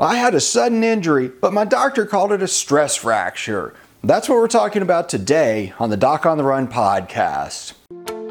I had a sudden injury, but my doctor called it a stress fracture. That's what we're talking about today on the Doc on the Run podcast.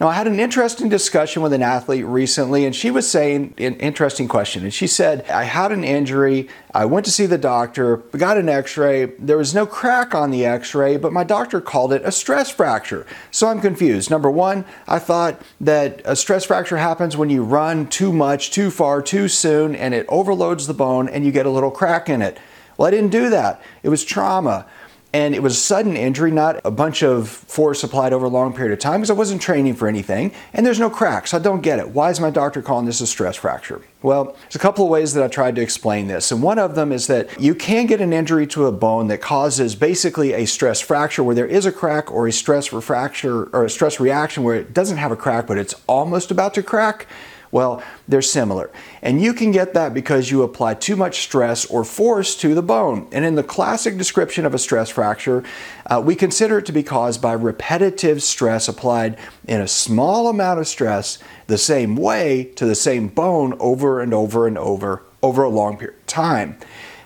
Now, I had an interesting discussion with an athlete recently, and she was saying an interesting question. And she said, I had an injury. I went to see the doctor, got an x ray. There was no crack on the x ray, but my doctor called it a stress fracture. So I'm confused. Number one, I thought that a stress fracture happens when you run too much, too far, too soon, and it overloads the bone and you get a little crack in it. Well, I didn't do that. It was trauma. And it was a sudden injury, not a bunch of force applied over a long period of time because I wasn't training for anything. And there's no cracks. I don't get it. Why is my doctor calling this a stress fracture? Well, there's a couple of ways that I tried to explain this. And one of them is that you can get an injury to a bone that causes basically a stress fracture where there is a crack or a stress fracture or a stress reaction where it doesn't have a crack, but it's almost about to crack. Well, they're similar. And you can get that because you apply too much stress or force to the bone. And in the classic description of a stress fracture, uh, we consider it to be caused by repetitive stress applied in a small amount of stress the same way to the same bone over and over and over over a long period of time.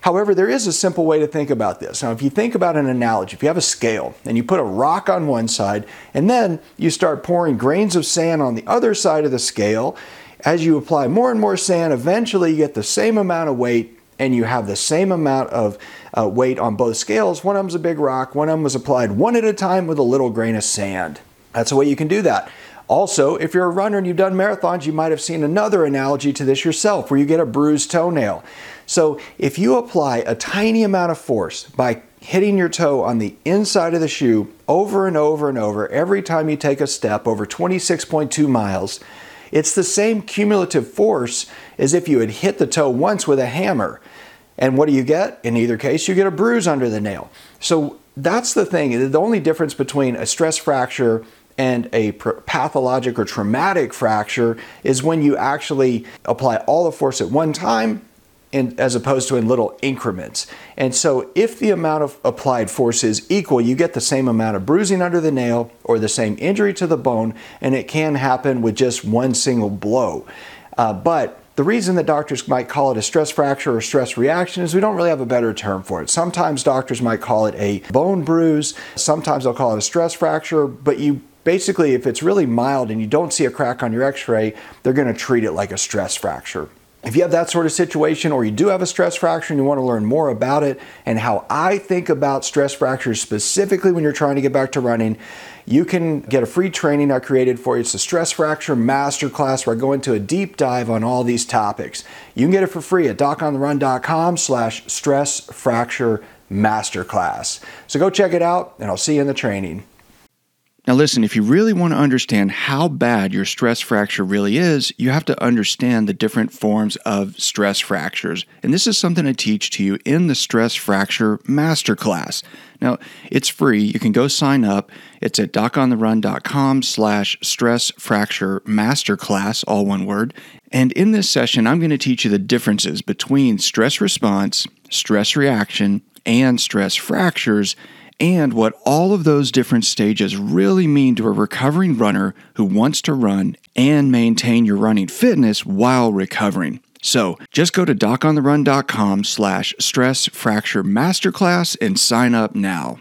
However, there is a simple way to think about this. Now, if you think about an analogy, if you have a scale and you put a rock on one side and then you start pouring grains of sand on the other side of the scale, as you apply more and more sand, eventually you get the same amount of weight and you have the same amount of uh, weight on both scales. One of them's a big rock, one of them was applied one at a time with a little grain of sand. That's the way you can do that. Also, if you're a runner and you've done marathons, you might have seen another analogy to this yourself where you get a bruised toenail. So, if you apply a tiny amount of force by hitting your toe on the inside of the shoe over and over and over every time you take a step over 26.2 miles, it's the same cumulative force as if you had hit the toe once with a hammer. And what do you get? In either case, you get a bruise under the nail. So that's the thing. The only difference between a stress fracture and a pathologic or traumatic fracture is when you actually apply all the force at one time in, as opposed to in little increments. And so, if the amount of applied force is equal, you get the same amount of bruising under the nail or the same injury to the bone, and it can happen with just one single blow. Uh, but the reason that doctors might call it a stress fracture or stress reaction is we don't really have a better term for it. Sometimes doctors might call it a bone bruise, sometimes they'll call it a stress fracture, but you basically, if it's really mild and you don't see a crack on your x ray, they're going to treat it like a stress fracture. If you have that sort of situation or you do have a stress fracture and you want to learn more about it and how I think about stress fractures specifically when you're trying to get back to running, you can get a free training I created for you. It's the Stress Fracture Masterclass where I go into a deep dive on all these topics. You can get it for free at docontherun.com slash stress fracture masterclass. So go check it out and I'll see you in the training. Now, listen, if you really want to understand how bad your stress fracture really is, you have to understand the different forms of stress fractures. And this is something I teach to you in the Stress Fracture Masterclass. Now, it's free. You can go sign up. It's at docontherun.com slash stress fracture masterclass, all one word. And in this session, I'm going to teach you the differences between stress response, stress reaction, and stress fractures and what all of those different stages really mean to a recovering runner who wants to run and maintain your running fitness while recovering. So just go to docontherun.com slash stress fracture masterclass and sign up now.